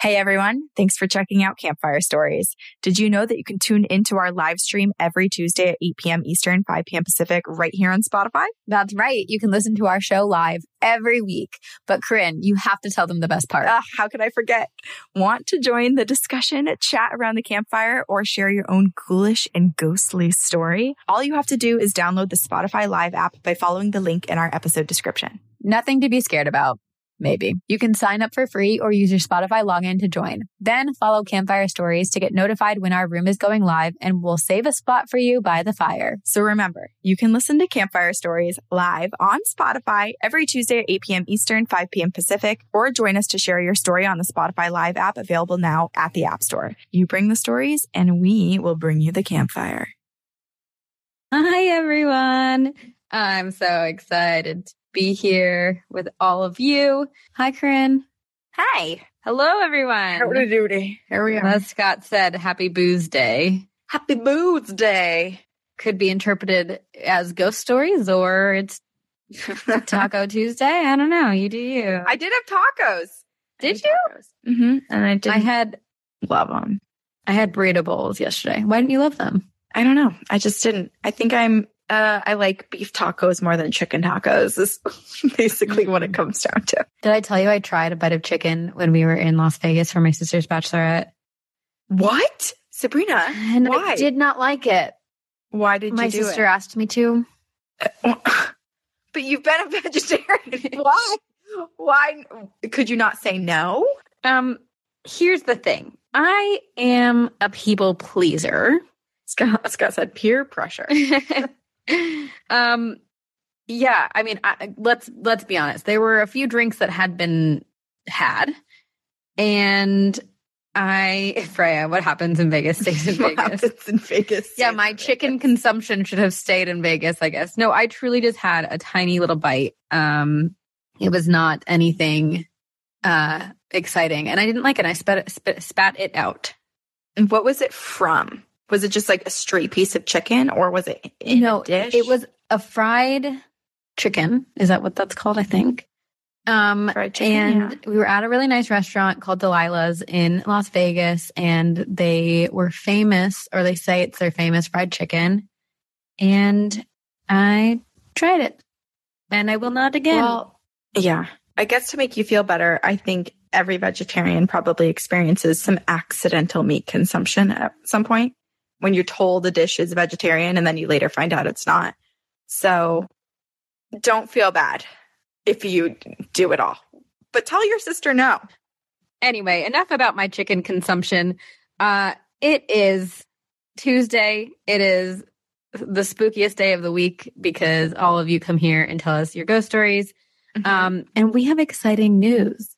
Hey everyone, thanks for checking out Campfire Stories. Did you know that you can tune into our live stream every Tuesday at 8 p.m. Eastern, 5 p.m. Pacific, right here on Spotify? That's right. You can listen to our show live every week. But Corinne, you have to tell them the best part. Ah, how could I forget? Want to join the discussion, chat around the campfire, or share your own ghoulish and ghostly story? All you have to do is download the Spotify Live app by following the link in our episode description. Nothing to be scared about. Maybe. You can sign up for free or use your Spotify login to join. Then follow Campfire Stories to get notified when our room is going live and we'll save a spot for you by the fire. So remember, you can listen to Campfire Stories live on Spotify every Tuesday at 8 p.m. Eastern, 5 p.m. Pacific, or join us to share your story on the Spotify Live app available now at the App Store. You bring the stories and we will bring you the campfire. Hi, everyone. I'm so excited to be here with all of you. Hi, Corinne. Hi. Hello, everyone. Howdy doody. Here we are. As Scott said, Happy Booze Day. Happy Boots Day. Could be interpreted as ghost stories or it's Taco Tuesday. I don't know. You do you. I did have tacos. Did you? Mm-hmm. And I did I had love them. I had burrito bowls yesterday. Why didn't you love them? I don't know. I just didn't. I think I'm. Uh, I like beef tacos more than chicken tacos. Is basically what it comes down to. Did I tell you I tried a bite of chicken when we were in Las Vegas for my sister's bachelorette? What, Sabrina? And why? I did not like it. why did my you do sister asked me to. But you've been a vegetarian. why? Why could you not say no? Um, here's the thing. I am a people pleaser. Scott, Scott said peer pressure. um, yeah, I mean, I, let's let's be honest. There were a few drinks that had been had, and I Freya, what happens in Vegas stays in Vegas. happens in Vegas? Yeah, my chicken Vegas. consumption should have stayed in Vegas, I guess. No, I truly just had a tiny little bite. Um, it was not anything uh exciting, and I didn't like it. I spat it, spat it out. And what was it from? Was it just like a straight piece of chicken, or was it in no, a dish? it was a fried chicken. Is that what that's called? I think. Um, Fried chicken, and yeah. we were at a really nice restaurant called Delilah's in Las Vegas, and they were famous, or they say it's their famous fried chicken. And I tried it, and I will not again. Well, yeah. I guess to make you feel better, I think every vegetarian probably experiences some accidental meat consumption at some point when you're told a dish is vegetarian and then you later find out it's not. So don't feel bad if you do it all, but tell your sister no. anyway, enough about my chicken consumption. Uh, it is Tuesday. It is the spookiest day of the week because all of you come here and tell us your ghost stories. Um, and we have exciting news.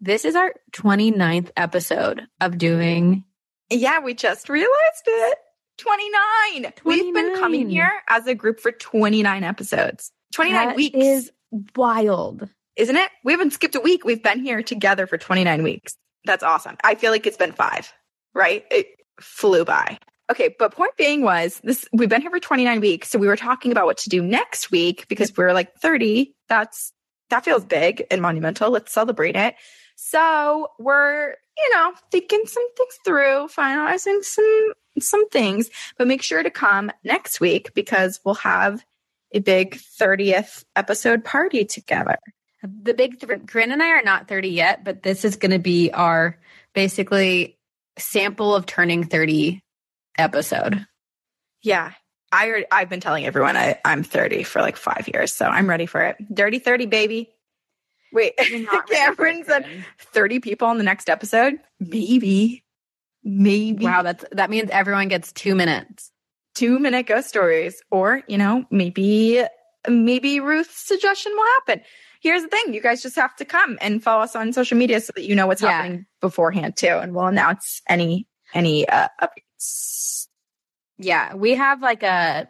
This is our 29th episode of doing yeah, we just realized it. 29. We've been coming here as a group for 29 episodes. 29 That weeks. is wild. isn't it? We haven't skipped a week. We've been here together for 29 weeks. That's awesome. I feel like it's been five, right? It flew by. Okay, but point being was this we've been here for 29 weeks. So we were talking about what to do next week because we're like 30. That's that feels big and monumental. Let's celebrate it. So we're, you know, thinking some things through, finalizing some some things, but make sure to come next week because we'll have a big 30th episode party together. The big th- Corinne and I are not 30 yet, but this is going to be our basically sample of turning 30 episode. Yeah. I I've been telling everyone I, I'm 30 for like five years, so I'm ready for it. Dirty 30, baby. Wait, Cameron said 30 people in the next episode? Maybe. Maybe. Wow, that's that means everyone gets two minutes. Two minute ghost stories. Or, you know, maybe maybe Ruth's suggestion will happen. Here's the thing, you guys just have to come and follow us on social media so that you know what's Yeah. happening beforehand too. And we'll announce any any uh updates. Yeah, we have like a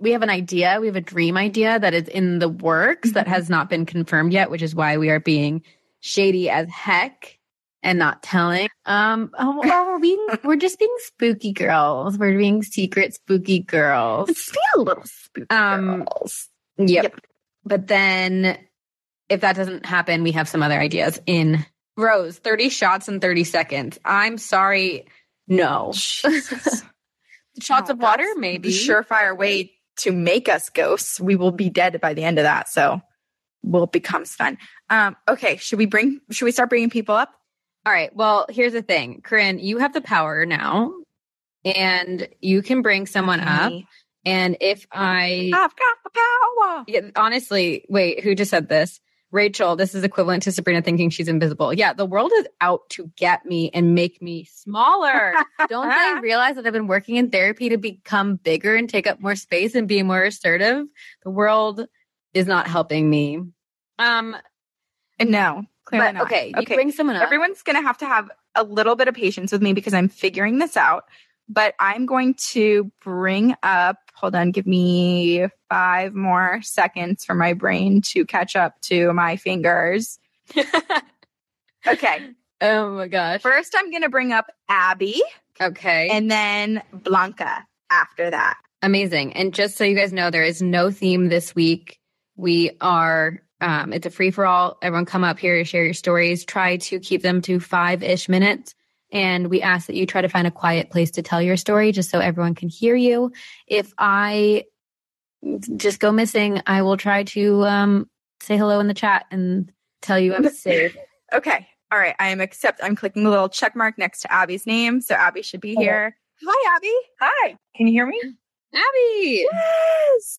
we have an idea, we have a dream idea that is in the works that Mhm. has not been confirmed yet, which is why we are being shady as heck and not telling. Um, oh, well, we're being we're just being spooky girls. We're being secret spooky girls. Let's be a little spooky Um, girls. Yep. Yep. But then if that doesn't happen, we have some other ideas in Rose, 30 shots in 30 seconds. I'm sorry. No. Shots No, of water, maybe. surefire way to make us ghosts. We will be dead by the end of that. So we'll become stun. Um, okay. Should we bring, should we start bringing people up? All right. Well, here's the thing. Corinne, you have the power now and you can bring someone up. And if I, I've got the power. Yeah, honestly, wait, who just said this? Rachel, this is equivalent to Sabrina thinking she's invisible. Yeah, the world is out to get me and make me smaller. Don't they realize that I've been working in therapy to become bigger and take up more space and be more assertive? The world is not helping me. Um, No, clearly but not. okay, you Okay. bring someone up. Everyone's going to have to have a little bit of patience with me because I'm figuring this out. But I'm going to bring up, hold on, give me five more seconds for my brain to catch up to my fingers. Okay. oh my gosh. First, I'm going to bring up Abby Okay. and then Blanca after that. Amazing. And just so you guys know, there is no theme this week. We are, um, it's a free for all. Everyone come up here, to share your stories, try to keep them to five ish minutes. And we ask that you try to find a quiet place to tell your story just so everyone can hear you. If I just go missing, I will try to, um, say hello in the chat and tell you I'm safe. Okay. All right. I am accept. I'm clicking the little check mark next to Abby's name. So Abby should be here. Hi, Abby. Hi, can you hear me? Abby! Yes.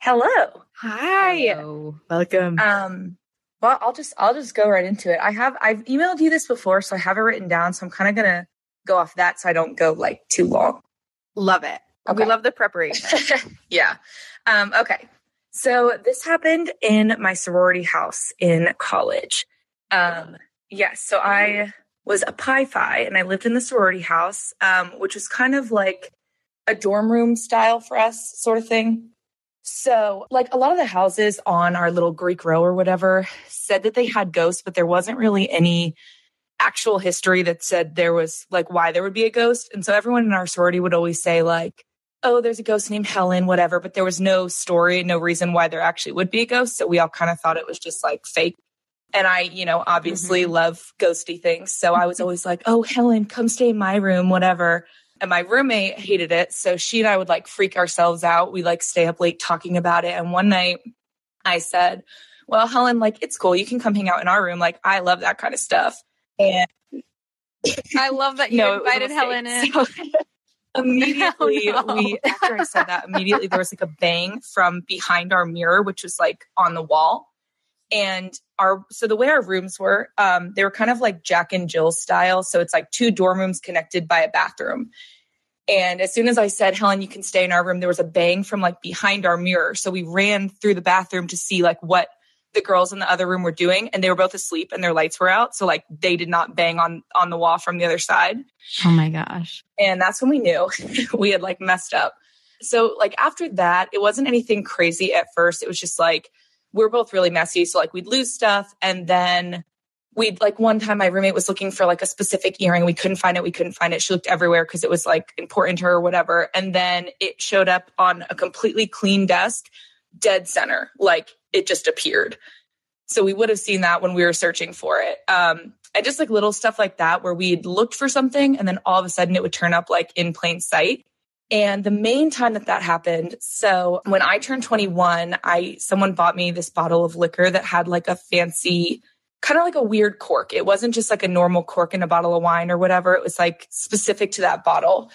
Hello. Hi. Hello. Welcome. Um, well, I'll just I'll just go right into it. I have I've emailed you this before, so I have it written down. So I'm kind of gonna go off that, so I don't go like too long. love it. We love the preparation. yeah. Um, okay. So this happened in my sorority house in college. Um, yes. so I was a Pi Phi and I lived in the sorority house, um, which was kind of like a dorm room style for us, sort of thing. So, like a lot of the houses on our little Greek row or whatever said that they had ghosts, but there wasn't really any actual history that said there was like why there would be a ghost. And so everyone in our sorority would always say, like, oh, there's a ghost named Helen, whatever, but there was no story, no reason why there actually would be a ghost. So we all kind of thought it was just like fake. And I, you know, obviously mm-hmm. love ghosty things. So I was always like, oh, Helen, come stay in my room, whatever. And my roommate hated it. So she and I would like freak ourselves out. We like stay up late talking about it. And one night I said, well, Helen, like, it's cool. You can come hang out in our room. Like, I love that kind of stuff. And I love that you no, it was a invited Helen in. So immediately, Oh, no. we after I said that, immediately there was like a bang from behind our mirror, which was like on the wall. And our so the way our rooms were, um, they were kind of like Jack and Jill style. So it's like two dorm rooms connected by a bathroom. And as soon as I said, Helen, you can stay in our room, there was a bang from like behind our mirror. So we ran through the bathroom to see like what the girls in the other room were doing, and they were both asleep and their lights were out. So like they did not bang on on the wall from the other side. Oh my gosh. And that's when we knew we had like messed up. So like after that, it wasn't anything crazy at first. It was just like we are both really messy. So like we'd lose stuff and then we'd like one time my roommate was looking for like a specific earring. We couldn't find it. We couldn't find it. She looked everywhere because it was like important to her or whatever. And then it showed up on a completely clean desk, dead center. Like it just appeared. So we would have seen that when we were searching for it. Um, and just like little stuff like that where we'd looked for something and then all of a sudden it would turn up like in plain sight. And the main time that that happened, so when I turned 21, I someone bought me this bottle of liquor that had like a fancy kind of like a weird cork. It wasn't just like a normal cork in a bottle of wine or whatever. It was like specific to that bottle.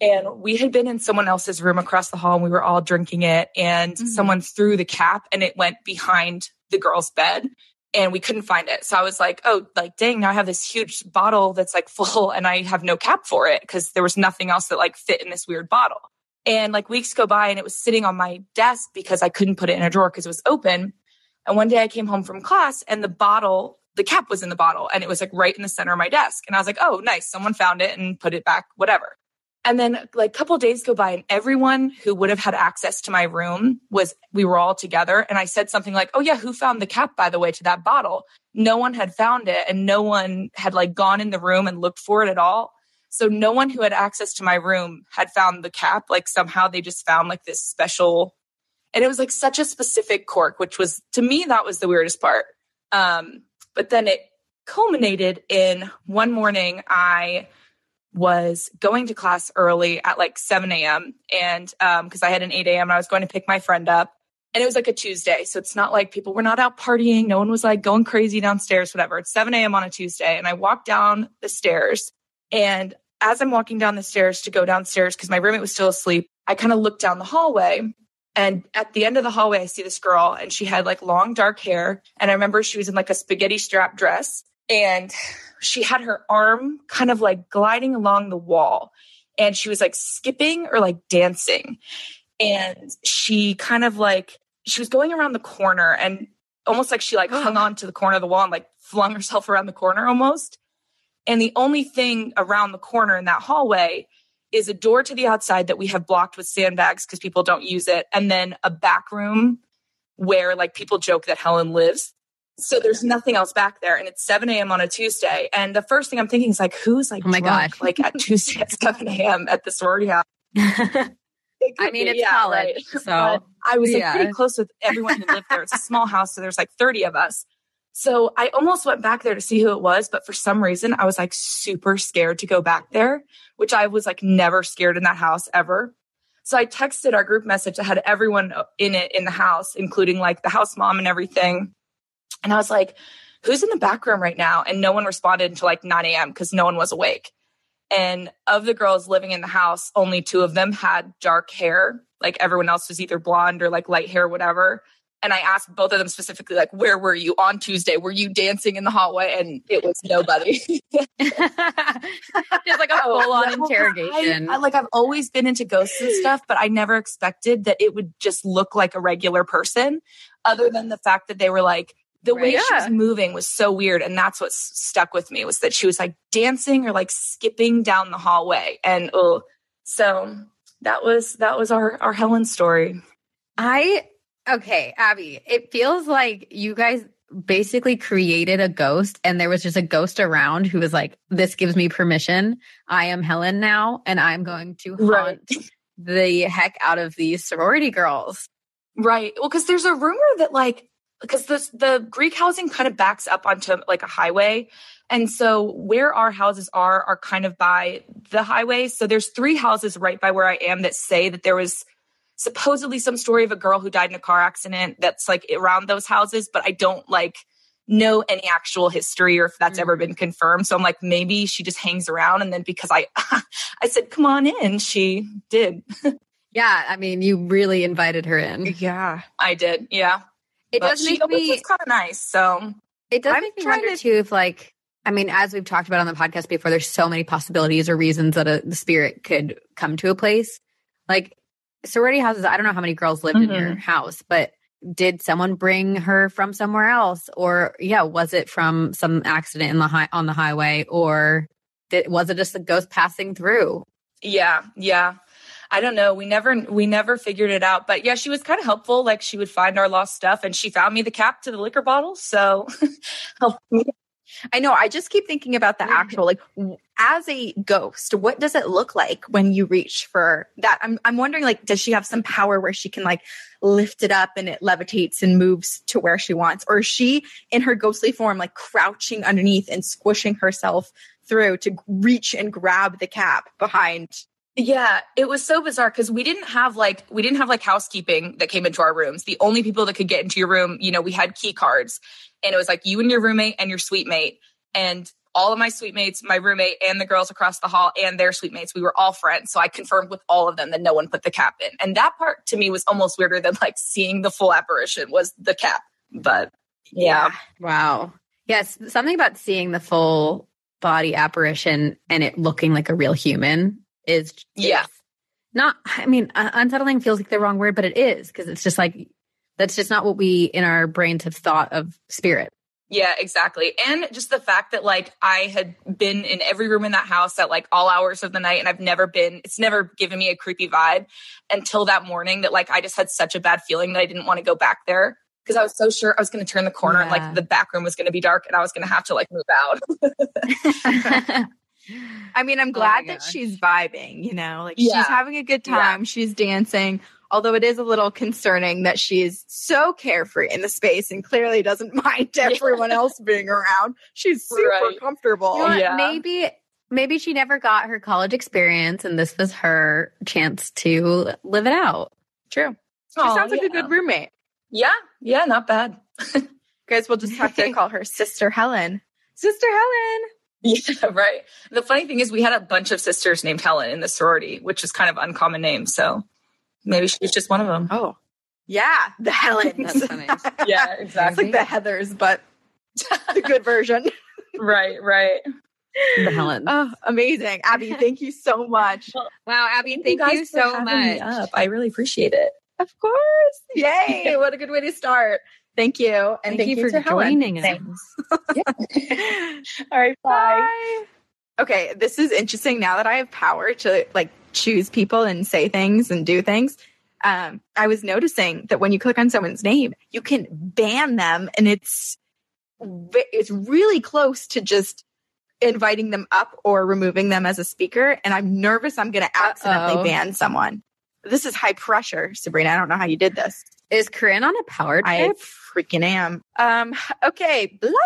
And we had been in someone else's room across the hall and we were all drinking it. And mm-hmm. someone threw the cap and it went behind the girl's bed and we couldn't find it. So I was like, oh, like, dang, now I have this huge bottle that's like full and I have no cap for it because there was nothing else that like fit in this weird bottle. And like weeks go by and it was sitting on my desk because I couldn't put it in a drawer because it was open. And one day I came home from class and the bottle, the cap was in the bottle and it was like right in the center of my desk. And I was like, oh, nice. Someone found it and put it back, whatever. And then like a couple days go by and everyone who would have had access to my room was, we were all together. And I said something like, oh yeah, who found the cap, by the way, to that bottle? No one had found it and no one had like gone in the room and looked for it at all. So no one who had access to my room had found the cap. Like somehow they just found like this special and it was like such a specific cork, which was to me, that was the weirdest part. Um, but then it culminated in one morning, I was going to class early at like 7 a.m. And because um, I had an 8 a.m. and I was going to pick my friend up. And it was like a Tuesday. So it's not like people were not out partying. No one was like going crazy downstairs, whatever. It's 7 a.m. on a Tuesday. And I walked down the stairs. And as I'm walking down the stairs to go downstairs, because my roommate was still asleep, I kind of looked down the hallway and at the end of the hallway, I see this girl and she had like long dark hair. And I remember she was in like a spaghetti strap dress and she had her arm kind of like gliding along the wall and she was like skipping or like dancing. And she kind of like, she was going around the corner and almost like she like hung on to the corner of the wall and like flung herself around the corner almost. And the only thing around the corner in that hallway is a door to the outside that we have blocked with sandbags because people don't use it, and then a back room where like people joke that Helen lives. So there's nothing else back there, and it's 7 a.m. on a Tuesday. And the first thing I'm thinking is like, who's like, oh my drunk, god, like at Tuesday at 7 a.m. at the sorority house. I mean, it's yeah, college, right. so but I was like yeah. pretty close with everyone who lived there. It's a small house, so there's like 30 of us. So I almost went back there to see who it was, but for some reason I was like super scared to go back there, which I was like never scared in that house ever. So I texted our group message that had everyone uh, in it in the house, including like the house mom and everything. And I was like, who's in the back room right now? And no one responded until like 9 a.m. because no one was awake. And of the girls living in the house, only two of them had dark hair. Like everyone else was either blonde or like light hair, whatever. And I asked both of them specifically, like, where were you on Tuesday? Were you dancing in the hallway? And it was nobody. Just like a full on interrogation. I, I, like, I've always been into ghosts and stuff, but I never expected that it would just look like a regular person, other than the fact that they were like, the way she was moving was so weird. And that's what stuck with me was that she was like dancing or like skipping down the hallway. And oh, so that was, that was our, our Helen story. I Okay, Abby, it feels like you guys basically created a ghost and there was just a ghost around who was like, this gives me permission. I am Helen now and I'm going to haunt right. the heck out of these sorority girls. Right. Well, because there's a rumor that like, because the, the Greek housing kind of backs up onto like a highway. And so where our houses are, are kind of by the highway. So there's three houses right by where I am that say that there was supposedly some story of a girl who died in a car accident that's like around those houses, but I don't like know any actual history or if that's mm. ever been confirmed. So I'm like, maybe she just hangs around. And then because I, I said, come on in, she did. yeah. I mean, you really invited her in. Yeah, I did. Yeah. It but does make me, it's kind of nice. So it does I'm make me wonder to, too, if like, I mean, as we've talked about on the podcast before, there's so many possibilities or reasons that a, the spirit could come to a place. Like sorority houses, I don't know how many girls lived mm-hmm. in your mm-hmm. house, but did someone bring her from somewhere else or yeah, was it from some accident in the high on the highway or did, was it just a ghost passing through? Yeah, yeah. I don't know. We never we never figured it out. But yeah, she was kind of helpful. Like she would find our lost stuff and she found me the cap to the liquor bottle. So help. I know. I just keep thinking about the actual, like, as a ghost, what does it look like when you reach for that? I'm, I'm wondering, like, does she have some power where she can, like, lift it up and it levitates and moves to where she wants? Or is she in her ghostly form, like, crouching underneath and squishing herself through to reach and grab the cap behind? Yeah, it was so bizarre because we didn't have like we didn't have like housekeeping that came into our rooms. The only people that could get into your room, you know, we had key cards, and it was like you and your roommate and your suite mate, and all of my suite mates, my roommate, and the girls across the hall and their suite mates, we were all friends. So I confirmed with all of them that no one put the cap in, and that part to me was almost weirder than like seeing the full apparition was the cap. But yeah, Wow. Yes, something about seeing the full body apparition and it looking like a real human is Yeah. Not I mean, unsettling feels like the wrong word, but it is because it's just like that's just not what we in our brains have thought of spirit. Yeah, exactly. And just the fact that like I had been in every room in that house at like all hours of the night and I've never been it's never given me a creepy vibe until that morning that like I just had such a bad feeling that I didn't want to go back there because I was so sure I was going to turn the corner and like the back room was going to be dark and I was going to have to like move out. I mean, I'm Oh glad my that gosh. she's vibing, you know, like Yeah. she's having a good Yeah. time. She's dancing. Although it is a little concerning that she's so carefree in the space and clearly doesn't mind everyone else being around. She's super Right. comfortable. You know? Yeah. Maybe maybe she never got her college experience and this was her chance to live it out. True. She Aw, sounds like a good roommate. Yeah, yeah, not bad. Guys, we'll just have to call her Sister Helen. Sister Helen. Yeah, right. The funny thing is, we had a bunch of sisters named Helen in the sorority, which is kind of uncommon name. So maybe she's just one of them. Oh, yeah, the Helens. That's funny. Yeah, it's exactly. like the Heathers, but the good version. right, right. The Helen. Oh, amazing. Abby, thank you so much. Wow, Abby, thank, you, guys for so much. up. I really appreciate it. Of course. Yay. what a good way to start. Thank you. And Thank, you for to Helen. joining us. All right, bye. Bye. Okay, this is interesting now that I have power to like choose people and say things and do things. Um, I was noticing that when you click on someone's name, you can ban them, and it's it's really close to just inviting them up or removing them as a speaker. And I'm nervous I'm going to accidentally Uh-oh. ban someone. This is high pressure, Sabrina. I don't know how you did this. Is Corinne on a power I trip? Freaking am. Um, okay, Blanca.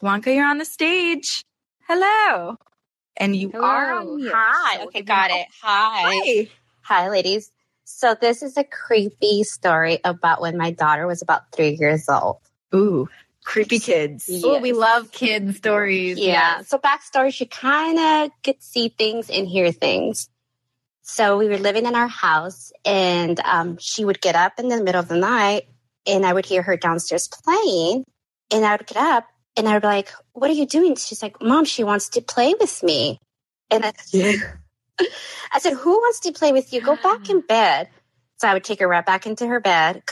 Blanca, you're on the stage. Hello. And you Hello. are on mute. Hi. So Okay, got gonna- it. Hi. Hi. Hi, ladies. So this is a creepy story about when my daughter was about three years old. Ooh, creepy kids. Yeah. Oh, we love kid stories. Yeah. Yes. So backstory, she kind of could see things and hear things. So we were living in our house, and um, she would get up in the middle of the night, and I would hear her downstairs playing, and I would get up, and I would be like, "What are you doing?" She's like, "Mom, she wants to play with me," and I, I said, "Who wants to play with you? Go back in bed." So I would take her right back into her bed.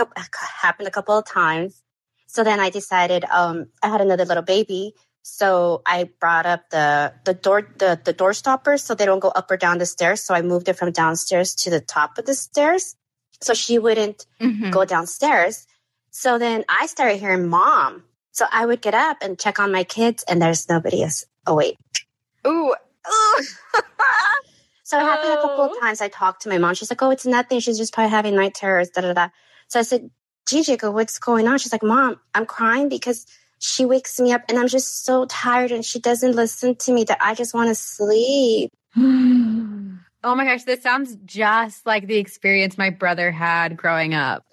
Happened a couple of times. So then I decided um, I had another little baby, so I brought up the the door the the door stoppers so they don't go up or down the stairs. So I moved it from downstairs to the top of the stairs, so she wouldn't Mhm. go downstairs. So then I started hearing mom. So I would get up and check on my kids, and there's nobody awake. Ooh. So it happened a couple Oh. of times. I talked to my mom. She's like, "Oh, it's nothing. She's just probably having night terrors." Da da da. So I said, "Gigi, go. What's going on?" She's like, "Mom, I'm crying because she wakes me up, and I'm just so tired, and she doesn't listen to me. That I just want to sleep." oh my gosh, this sounds just like the experience my brother had growing up.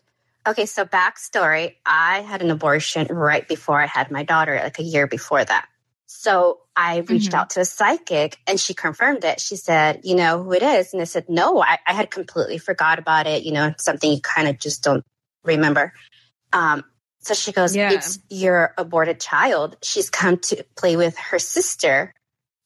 Okay, so backstory: I had an abortion right before I had my daughter, like a year before that. So I reached Mhm. out to a psychic and she confirmed it. She said, You know who it is? And I said, No, I, I had completely forgot about it. You know, something you kind of just don't remember. Um, so she goes, Yeah. It's your aborted child. She's come to play with her sister.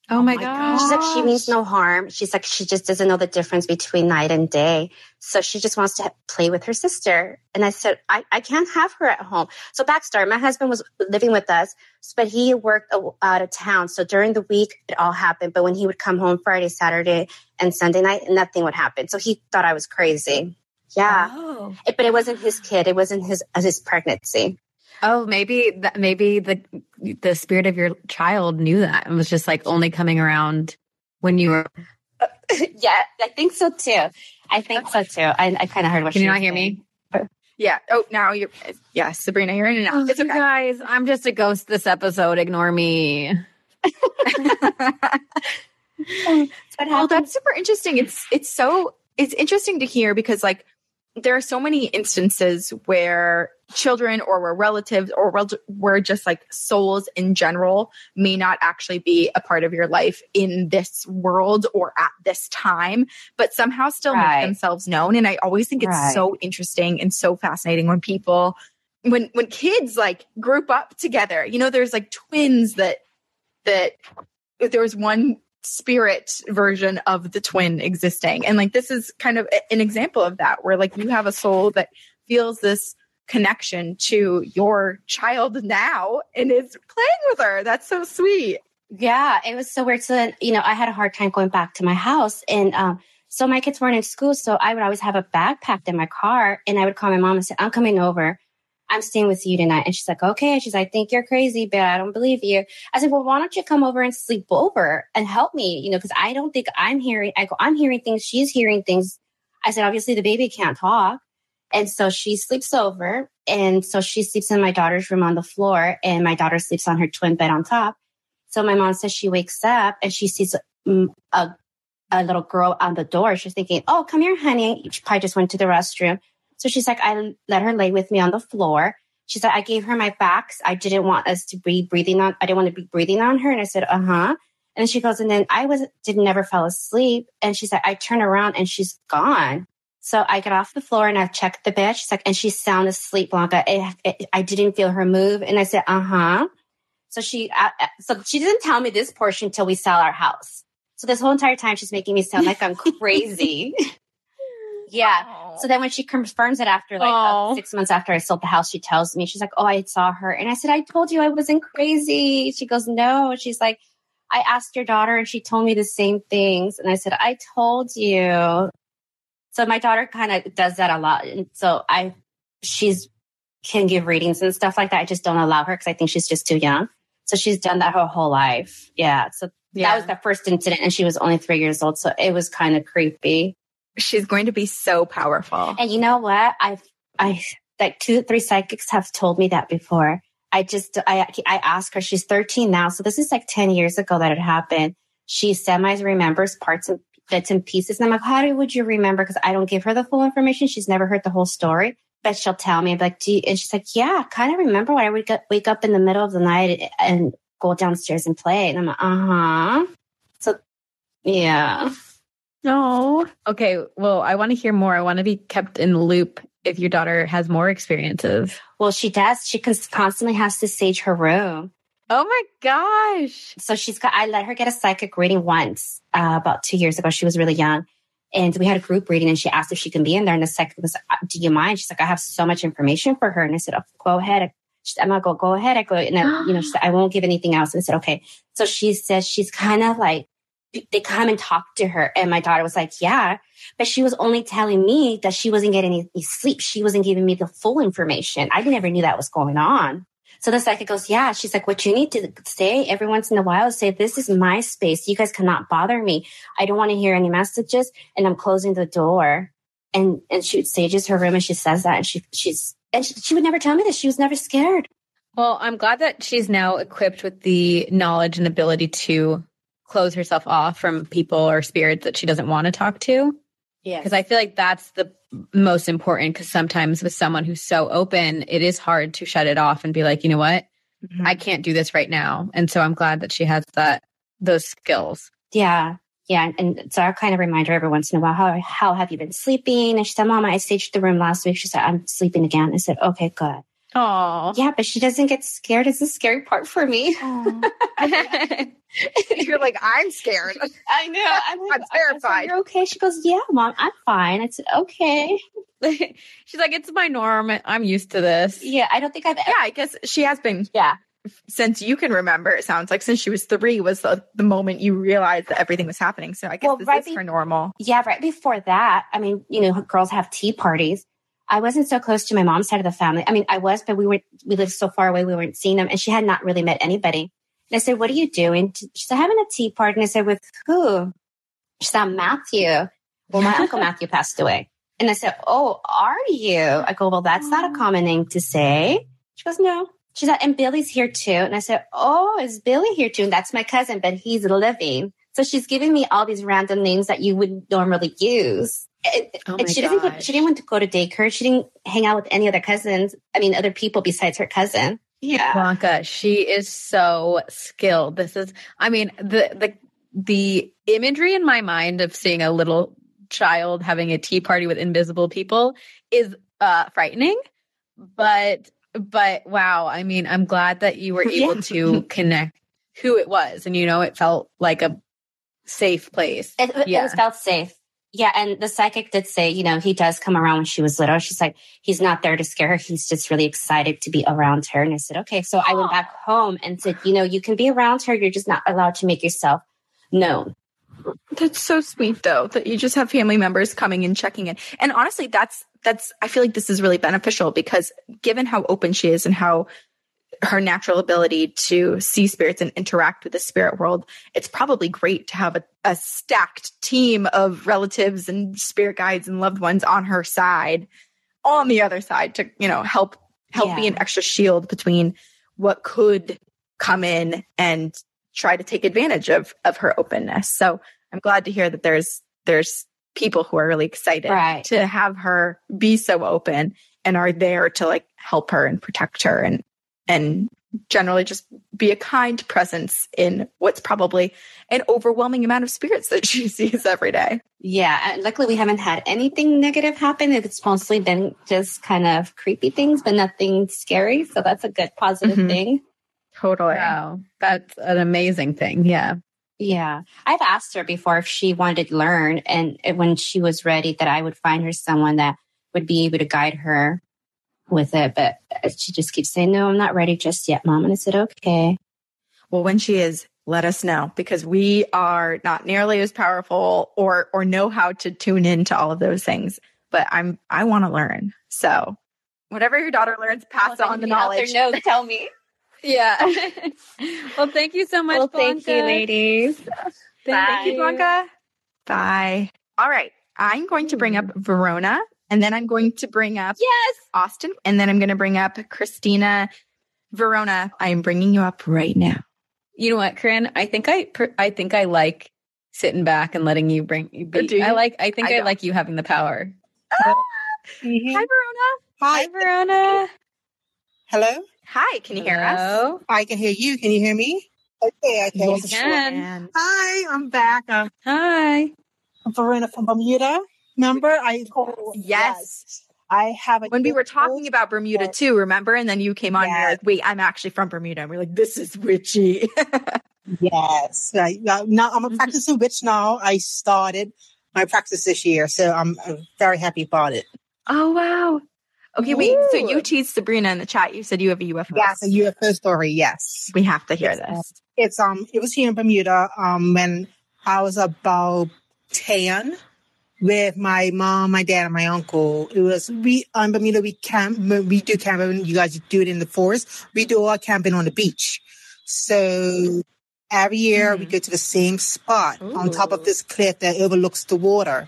Oh, oh, my my gosh. She's like, She means no harm. She's like, She just doesn't know the difference between night and day. So she just wants to play with her sister. And I said, I, I can't have her at home. So backstory, my husband was living with us, but he worked out of town. So during the week, it all happened. But when he would come home Friday, Saturday, and Sunday night, nothing would happen. So he thought I was crazy. Yeah. Oh. It- but it wasn't his kid. It wasn't his, his pregnancy. Oh, maybe that maybe the the spirit of your child knew that and was just like only coming around when you were. yeah, I think so too. I think so too. I, I kind of heard what Can she you was not hear saying. me? Yeah. Oh, now you're. Yeah, Sabrina, you're in and out. Oh, it's okay. guys, I'm just a ghost this episode. Ignore me. Oh, that's Well, that's super interesting. It's it's so it's interesting to hear because like there are so many instances where children or where relatives or where just like souls in general may not actually be a part of your life in this world or at this time, but somehow still Right. make themselves known. And I always think it's Right. so interesting and so fascinating when people when when kids like group up together. You know, there's like twins that that there was one spirit version of the twin existing. And like this is kind of an example of that where like you have a soul that feels this connection to your child now and is playing with her. That's so sweet. Yeah, it was so weird. So then, you know, I had a hard time going back to my house. And um, so my kids weren't in school. So I would always have a backpack in my car. And I would call my mom and say, I'm coming over. I'm staying with you tonight. And she's like, okay. She's like, I think you're crazy, but I don't believe you. I said, well, why don't you come over and sleep over and help me? You know, because I don't think I'm hearing, I go, I'm hearing things. She's hearing things. I said, obviously the baby can't talk. And so she sleeps over. And so she sleeps in my daughter's room on the floor and my daughter sleeps on her twin bed on top. So my mom says she wakes up and she sees mm, a, a little girl on the door. She's thinking, Oh, come here, honey. She probably just went to the restroom. So she's like, I let her lay with me on the floor. She said, I gave her my backs. I didn't want us to be breathing on, I didn't want to be breathing on her. And I said, uh huh. And she goes, and then I was, did never fell asleep. And she said, I turn around and she's gone. So I get off the floor and I've checked the bed. She's like, and she's sound asleep, Blanca. It, it, I didn't feel her move. And I said, uh huh. So she, uh, uh, so she didn't tell me this portion till we sell our house. So this whole entire time she's making me sound like I'm crazy. Yeah. So then when she confirms it after like uh, six months after I sold the house, she tells me, she's like, Oh, I saw her. And I said, I told you I wasn't crazy. She goes, No. She's like, I asked your daughter and she told me the same things. And I said, I told you. So my daughter kind of does that a lot. And so I, she's can give readings and stuff like that. I just don't allow her because I think she's just too young. So she's done that her whole life. Yeah. So that was the first incident and she was only three years old. So it was kind of creepy. She's going to be so powerful. And you know what? I've, I, like two, three psychics have told me that before. I just, I, I asked her, she's 13 now. So this is like 10 years ago that it happened. She semi remembers parts and bits and pieces. And I'm like, how do, would you remember? Cause I don't give her the full information. She's never heard the whole story, but she'll tell me like, do you, and she's like, yeah, kind of remember when I would wake up in the middle of the night and go downstairs and play. And I'm like, uh huh. So yeah. No. Okay. Well, I want to hear more. I want to be kept in the loop if your daughter has more experiences. Well, she does. She constantly has to sage her room. Oh my gosh. So she's got, I let her get a psychic reading once, uh, about two years ago. She was really young. And we had a group reading and she asked if she can be in there. And the psychic was, uh, do you mind? She's like, I have so much information for her. And I said, oh, go ahead. She said, I'm not go, go ahead. I go, and I, you know, she said, I won't give anything else. And I said, okay. So she says she's kind of like, they come and talk to her. And my daughter was like, yeah, but she was only telling me that she wasn't getting any sleep. She wasn't giving me the full information. I never knew that was going on. So the psychic goes, yeah. She's like, what you need to say every once in a while is say, this is my space. You guys cannot bother me. I don't want to hear any messages and I'm closing the door. And, and she sages her room and she says that and she, she's, and she, she would never tell me this. She was never scared. Well, I'm glad that she's now equipped with the knowledge and ability to close herself off from people or spirits that she doesn't want to talk to. Yeah. Because I feel like that's the most important. Because sometimes with someone who's so open, it is hard to shut it off and be like, you know what, mm-hmm. I can't do this right now. And so I'm glad that she has that those skills. Yeah. Yeah. And so I kind of remind her every once in a while, how, how have you been sleeping? And she said, Mama, I staged the room last week. She said, I'm sleeping again. I said, okay, good. Oh, Yeah, but she doesn't get scared. It's the scary part for me. You're like, I'm scared. I know. I'm, like, I'm terrified. You're okay. She goes, Yeah, mom, I'm fine. I said, Okay. she's like, it's my norm. I'm used to this. Yeah, I don't think I've ever. Yeah, I guess she has been Yeah. since you can remember. It sounds like since she was three was the, the moment you realized that everything was happening. So I guess Well, this right is be- her normal. Yeah, right before that, I mean, you know, girls have tea parties. I wasn't so close to my mom's side of the family. I mean, I was, but we weren't, we lived so far away, we weren't seeing them. And she had not really met anybody. And I said, What are you doing? She said, Having a tea party. And I said, With who? She said, Matthew. Well, my uncle Matthew passed away. And I said, Oh, are you? I go, Well, that's not a common thing to say. She goes, No. She said, And Billy's here too. And I said, Oh, is Billy here too? And that's my cousin, but he's living. So she's giving me all these random names that you wouldn't normally use. Oh and my she doesn't. Go, she didn't want to go to daycare. She didn't hang out with any other cousins. I mean, other people besides her cousin. Yeah. Blanca, she is so skilled. This is, I mean, the the the imagery in my mind of seeing a little child having a tea party with invisible people is uh frightening, but but wow, I mean, I'm glad that you were able Yeah. to connect who it was, and you know, it felt like a safe place. It, it Yeah. was felt safe. Yeah, and the psychic did say, you know, he does come around when she was little. She's like, he's not there to scare her. He's just really excited to be around her. And I said, okay. So I went back home and said, you know, you can be around her. You're just not allowed to make yourself known. That's so sweet though, that you just have family members coming and checking in. And honestly, that's, that's, I feel like this is really beneficial because given how open she is and how her natural ability to see spirits and interact with the spirit world, it's probably great to have a, a stacked team of relatives and spirit guides and loved ones on her side, on the other side to, you know, help, help be an extra shield between what could come in and try to take advantage of of her openness. So I'm glad to hear that there's there's people who are really excited Right. to have her be so open and are there to like help her and protect her and and generally just be a kind presence in what's probably an overwhelming amount of spirits that she sees every day. Yeah. Luckily we haven't had anything negative happen. It's mostly been just kind of creepy things, but nothing scary. So that's a good positive Mhm. thing. Totally. Wow, that's an amazing thing. Yeah. Yeah. I've asked her before if she wanted to learn and when she was ready that I would find her someone that would be able to guide her with it. But she just keeps saying, no, I'm not ready just yet, mom. And I said, okay. Well, when she is, let us know because we are not nearly as powerful or or know how to tune into all of those things. But I'm I want to learn. So whatever your daughter learns, pass on the knowledge. No, tell me. Yeah. well, thank you so much. well, thank you, Blanca. ladies. Thank you, Blanca. Bye. All right. I'm going to bring up Verona and then I'm going to bring up Yes. Austin and then I'm going to bring up Christina. Verona, I'm bringing you up right now. You know what, Corinne? I think I I think I like sitting back and letting you bring you be. Do you? I like I think I I, like you having the power. Hi, Verona. Hi, Verona. Hello? Hi, can you hear us? I can hear you. Can you hear me? Okay, okay. Yes, can. Hi, I'm back. Uh, Hi. I'm Verona from Bermuda. Remember? I called. Yes. I have a when we were talking about Bermuda Yes. too, remember? And then you came on and you're like, wait, I'm actually from Bermuda. And we're like, this is witchy. Yes. Right. Now I'm a Mm-hmm. practicing witch now. I started my practice this year, so I'm, uh very happy about it. oh, wow. Okay, wait. So you teased Sabrina in the chat. You said you have a UFO. Yes, a UFO story. Yes. We have to hear Yes, this. It's um it was here in Bermuda um when I was about 10 with my mom, my dad, and my uncle. It was we on Bermuda we camp we do camping, you guys do it in the forest. We do our camping on the beach. So every year we Mhm. go to the same spot on top of this cliff that overlooks the water.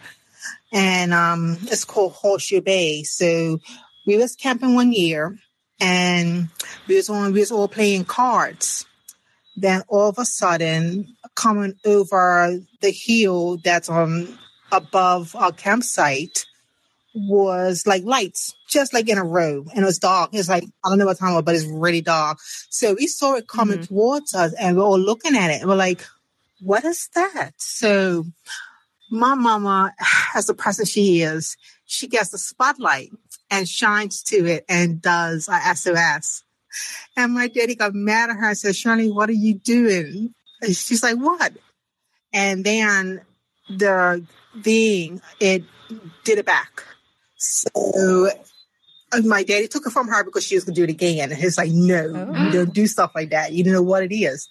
And um it's called Horseshoe Bay. So we was camping one year and we was on we was all playing cards then all of a sudden coming over the hill that's on above our campsite was like lights just like in a row and it was dark. It's like i don't know what time it was but it's really dark. So we saw it coming mm-hmm. towards us and we're all looking at it. And we're like what is that? So my mama as the person she is she gets the spotlight and shines to it and does a sos and my daddy got mad at her and said, Shirley, what are you doing? And she's like, what? And then the being, it did it back. So uh, my daddy took it from her because she was going to do it again. And he's like, no, Oh. you don't do stuff like that. You don't know what it is.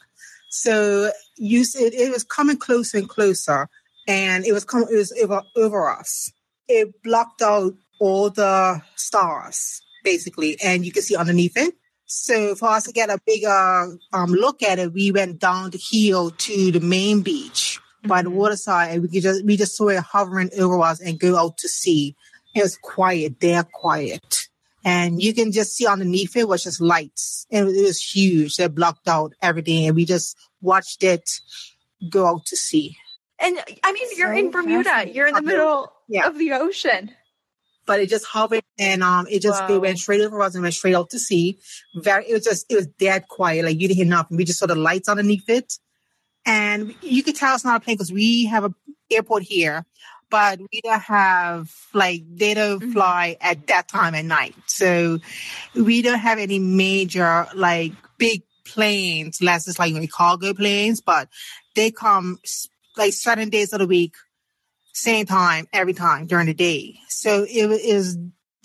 So you said it was coming closer and closer and it was coming, it was over, over us. It blocked out all the stars basically, and you can see underneath it. So for us to get a bigger um, look at it, we went down the hill to the main beach by the waterside, and we could just we just saw it hovering over us and go out to sea. It was quiet, dead quiet, and you can just see underneath it was just lights, and it was huge. They blocked out everything, and we just watched it go out to sea. And I mean, you're in Bermuda. You're in the middle Yeah. of the ocean. but it just hovered and um it just Wow. it went straight over us and went straight out to sea. Very it was just it was dead quiet, like you didn't hear nothing. We just saw the lights underneath it. And you could tell it's not a plane because we have a airport here, but we don't have like they don't Mhm. fly at that time at night. So we don't have any major like big planes, unless it's like cargo planes, but they come like certain days of the week same time every time during the day. So it is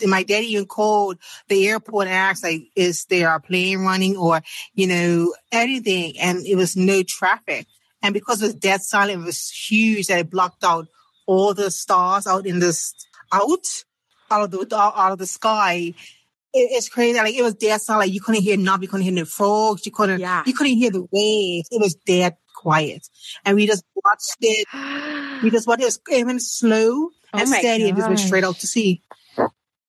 my daddy even called the airport and asked like, is there a plane running or, you know, anything? And it was no traffic. And because it was dead silent, it was huge that it blocked out all the stars out in this, out, out of the, out of the sky. It, it's crazy. Like it was dead silent. Like you couldn't hear nothing. You couldn't hear the frogs. You couldn't, Yeah. you couldn't hear the waves. It was dead quiet. And we just watched it we just watched it was it went slow oh and Oh my steady and just went straight out to sea.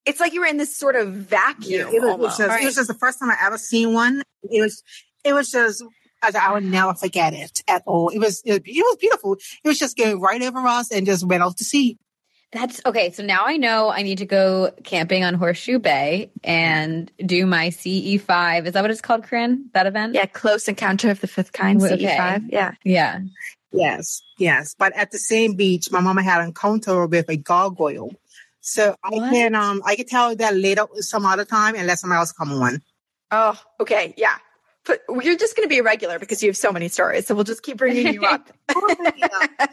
It's like you were in this sort of vacuum. It was, it, was almost. just, it was just the first time I ever seen one. It was it was just I, I would never forget it at all. It was, it was it was beautiful. It was just going right over us and just went off to sea. That's okay. So now I know I need to go camping on Horseshoe Bay and do my CE5. Is that what it's called, Corinne? That event? yeah, close encounter of the fifth kind, Okay. CE5. Yeah. Yeah. Yes, yes. But at the same beach, my mama had an encounter with a gargoyle. So I What? can um I can tell that later some other time and let somebody else come on. Oh, okay. Yeah. But you're just going to be a regular because you have so many stories. So we'll just keep bringing you up.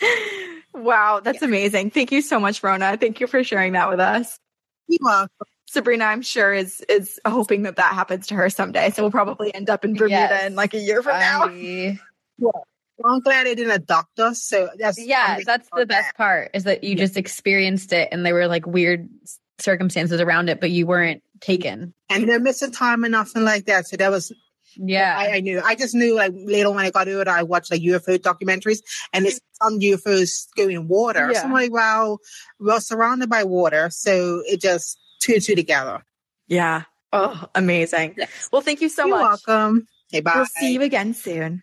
wow. That's amazing. Thank you so much, Rona. Thank you for sharing that with us. You are Sabrina, I'm sure is is hoping that that happens to her someday. So we'll probably end up in Bermuda Yes. in like a year from now. I- well, I'm glad they didn't adopt us. So that's yeah, that's for the that. best part is that you just experienced it and there were like weird circumstances around it, but you weren't taken. And they're missing time and nothing like that. So that was Yeah. I, I knew. I just knew like later when I got older, I watched like UFO documentaries and it's some UFOs go in water. So Yeah. I'm like, wow, we're surrounded by water. So it just two and two together. Yeah. Oh, amazing. Well, thank you so You're much. welcome. Hey, bye. We'll see you again soon.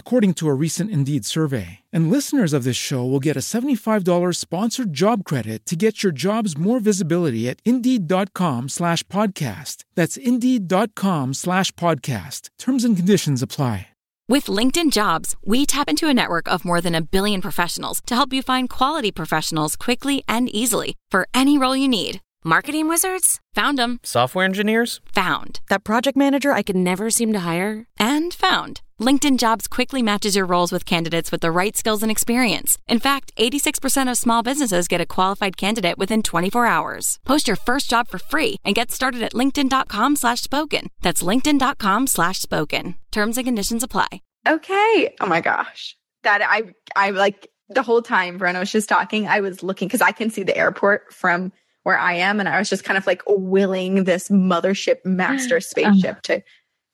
according to a recent Indeed survey. And listeners of this show will get a $75 sponsored job credit to get your jobs more visibility at Indeed.com slash podcast. That's Indeed.com slash podcast. Terms and conditions apply. With LinkedIn Jobs, we tap into a network of more than a billion professionals to help you find quality professionals quickly and easily for any role you need. Marketing wizards? Found them. Software engineers? Found. That project manager I could never seem to hire? And found. LinkedIn Jobs quickly matches your roles with candidates with the right skills and experience. In fact, 86% of small businesses get a qualified candidate within 24 hours. Post your first job for free and get started at linkedin.com slash spoken. That's linkedin.com slash spoken. Terms and conditions apply. Okay. Oh my gosh. That I I like the whole time Breno was just talking, I was looking because I can see the airport from where I am, and I was just kind of like willing this mothership master um. spaceship to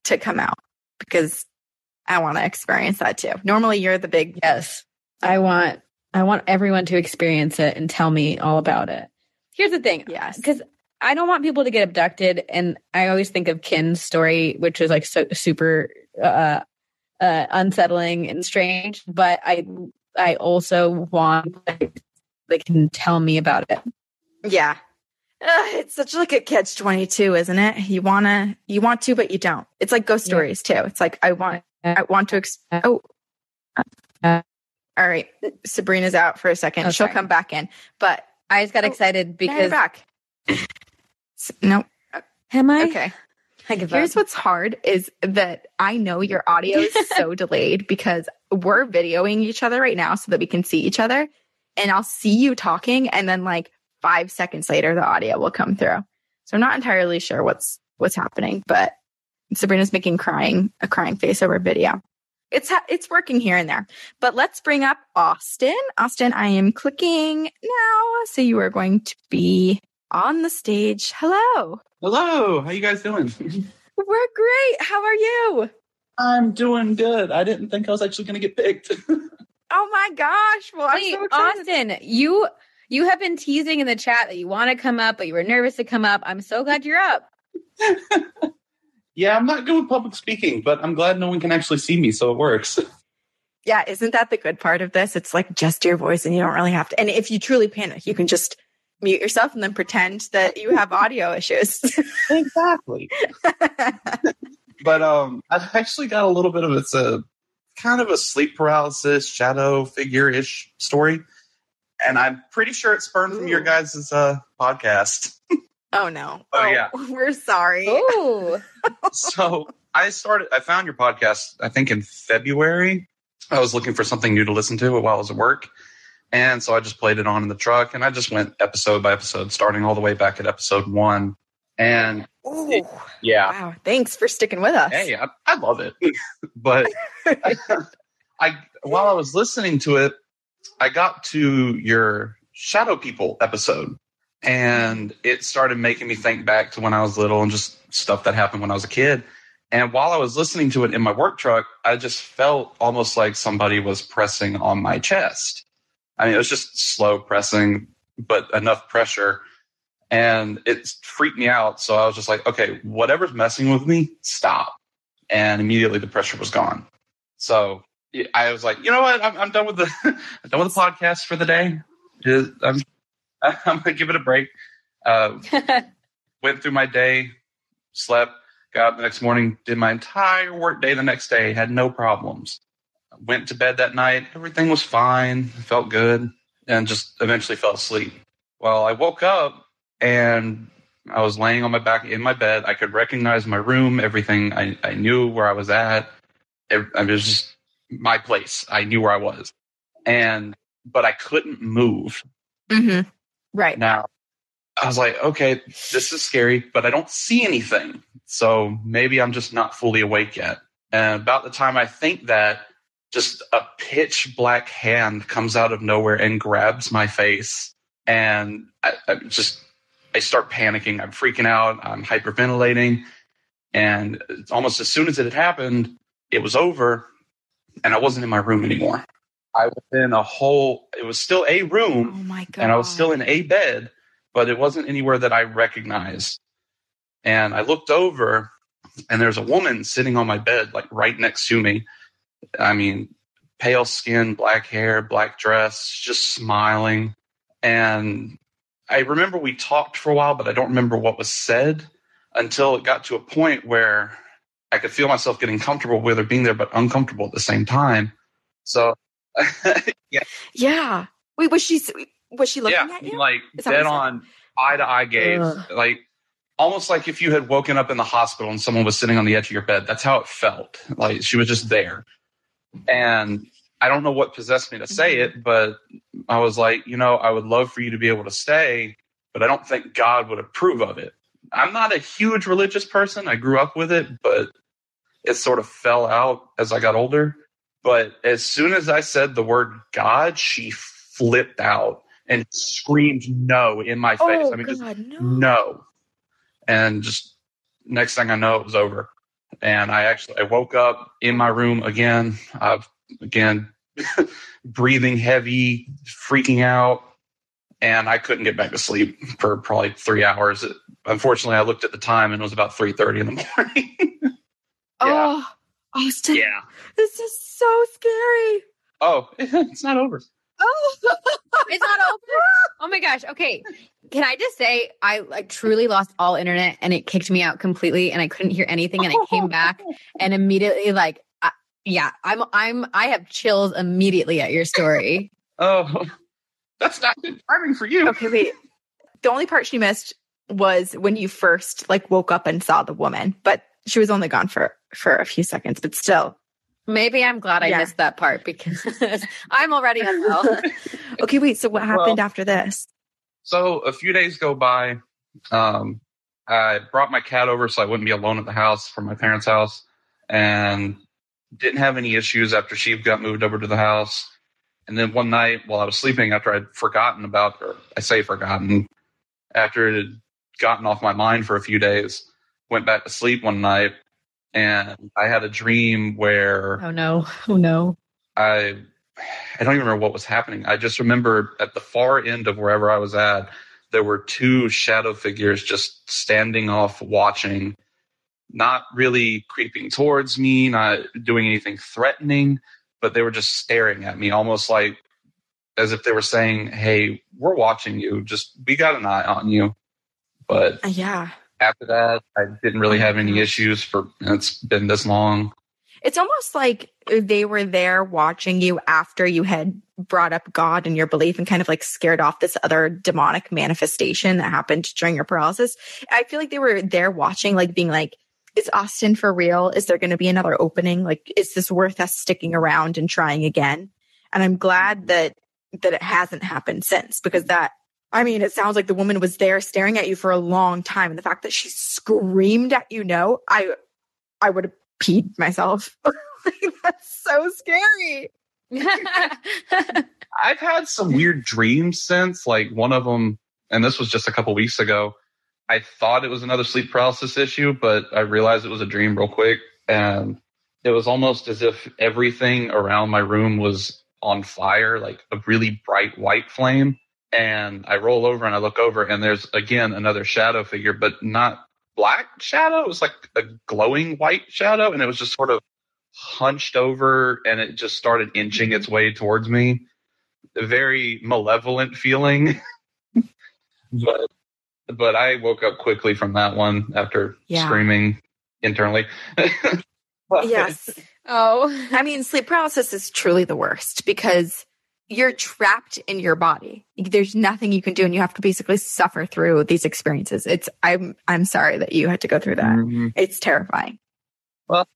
to come out because I want to experience that too. Normally you're the big Yes. I want I want everyone to experience it and tell me all about it. Here's the thing. Yes. Because I don't want people to get abducted and I always think of Kin's story, which is like so super uh uh unsettling and strange, but I I also want like, they can tell me about it. Yeah. Uh, it's such like a catch 22, isn't it? You want to, you want to, but you don't. It's like ghost Yeah. stories too. It's like, I want, I want to, ex- oh, all right. Sabrina's out for a second. Oh, She'll sorry. come back in, but I just got Oh, excited because back. No. am I? Okay. I give Here's up. what's hard is that I know your audio is so delayed because we're videoing each other right now so that we can see each other. And I'll see you talking and then like five seconds later the audio will come through. So I'm not entirely sure what's what's happening, but Sabrina's making crying a crying face over video. It's ha- it's working here and there. But let's bring up Austin. Austin, I am clicking now. So you are going to be on the stage. Hello. Hello, how you guys doing? We're great. How are you? I'm doing good. I didn't think I was actually going to get picked. Oh my gosh. Well, I'm Wait, so. Austin, you you have been teasing in the chat that you want to come up, but you were nervous to come up. I'm so glad you're up. yeah, I'm not good with public speaking, but I'm glad no one can actually see me, so it works. Yeah, isn't that the good part of this? It's like just your voice and you don't really have to. And if you truly panic, you can just mute yourself and then pretend that you have audio issues. exactly. But um, I've actually got a little bit of it's a kind of a sleep paralysis shadow figure ish story, and I'm pretty sure it's spurned from your Ooh. guys' uh, podcast. Oh no. Oh, oh yeah. We're sorry. Ooh. so I started. I found your podcast. I think in February. I was looking for something new to listen to while I was at work, and so I just played it on in the truck, and I just went episode by episode, starting all the way back at episode one. And Ooh. yeah, Wow. Thanks for sticking with us. hey, I, I love it. but I, while I was listening to it, I got to your Shadow People episode, and it started making me think back to when I was little and just stuff that happened when I was a kid. And while I was listening to it in my work truck, I just felt almost like somebody was pressing on my chest. I mean, it was just slow pressing, but enough pressure. And it freaked me out. So I was just like, okay, whatever's messing with me, stop. And immediately the pressure was gone. So I was like, you know what? I'm, I'm done with the I'm done with the podcast for the day. I'm I'm gonna give it a break. Uh, went through my day, slept, got up the next morning, did my entire work day the next day, had no problems. Went to bed that night, everything was fine, felt good, and just eventually fell asleep. Well, I woke up and I was laying on my back in my bed. I could recognize my room, everything. I, I knew where I was at. It, it was just my place. I knew where I was. And, but I couldn't move. Mm-hmm. Right. Now, I was like, okay, this is scary, but I don't see anything. So maybe I'm just not fully awake yet. And about the time I think that, just a pitch black hand comes out of nowhere and grabs my face. And I, I just, I start panicking. I'm freaking out. I'm hyperventilating. And almost as soon as it had happened, it was over and I wasn't in my room anymore. I was in a whole, it was still a room Oh my god. and I was still in a bed, but it wasn't anywhere that I recognized. And I looked over, and there's a woman sitting on my bed, like right next to me. I mean, pale skin, black hair, black dress, just smiling. And I remember we talked for a while, but I don't remember what was said until it got to a point where I could feel myself getting comfortable with her being there, but uncomfortable at the same time. So, yeah, Yeah. Wait, was she was she looking yeah, at you? like Is that what dead on eye to eye gaze, Ugh. like almost like if you had woken up in the hospital and someone was sitting on the edge of your bed. That's how it felt. Like she was just there, and I don't know what possessed me to say Mm-hmm. it, but I was like, you know, I would love for you to be able to stay, but I don't think God would approve of it. I'm not a huge religious person. I grew up with it, but it sort of fell out as I got older. But as soon as I said the word God, she flipped out and screamed no in my face. Oh I mean, just god, no. no. And just next thing I know, it was over. And I actually I woke up in my room again. I've again breathing heavy, freaking out, and I couldn't get back to sleep for probably three hours. It, unfortunately, I looked at the time and it was about three thirty in the morning. Oh, Austin. yeah. This is so scary. Oh, it's not over. Oh, it's not over. Oh my gosh. Okay. Can I just say I like truly lost all internet and it kicked me out completely and I couldn't hear anything and I came back and immediately like I, yeah, I'm I'm I have chills immediately at your story. Oh, that's not good timing for you. Okay, wait. The only part she missed was when you first like woke up and saw the woman, but she was only gone for for a few seconds, but still. Maybe I'm glad I Yeah. missed that part because I'm already unwell. Okay, wait. So what happened Well- after this? So a few days go by. Um, I brought my cat over so I wouldn't be alone at the house from my parents' house, and didn't have any issues after she got moved over to the house. And then one night while I was sleeping, after I'd forgotten about, or I say forgotten, after it had gotten off my mind for a few days, went back to sleep one night, and I had a dream where Oh no. Oh no. I I don't even remember what was happening. I just remember at the far end of wherever I was at, there were two shadow figures just standing off watching, not really creeping towards me, not doing anything threatening, but they were just staring at me almost like as if they were saying, "Hey, we're watching you. Just we got an eye on you." But Uh, yeah. After that, I didn't really have any issues for it's been this long. It's almost like they were there watching you after you had brought up God and your belief and kind of like scared off this other demonic manifestation that happened during your paralysis. I feel like they were there watching, like being like, is Austin for real? Is there going to be another opening? Like, is this worth us sticking around and trying again? And I'm glad that, that it hasn't happened since because that, I mean, it sounds like the woman was there staring at you for a long time. And the fact that she screamed at you, no, I, I would have peed myself. Like, that's so scary. I've had some weird dreams since. Like one of them, and this was just a couple weeks ago. I thought it was another sleep paralysis issue, but I realized it was a dream real quick. And it was almost as if everything around my room was on fire, like a really bright white flame. And I roll over and I look over, and there's again another shadow figure, but not black shadow. It was like a glowing white shadow, and it was just sort of hunched over and it just started inching mm-hmm. its way towards me. A very malevolent feeling. but but I woke up quickly from that one after Yeah. screaming internally. Yes. oh. I mean, sleep paralysis is truly the worst because you're trapped in your body. There's nothing you can do and you have to basically suffer through these experiences. It's I'm I'm sorry that you had to go through that. Mhm. It's terrifying. Well,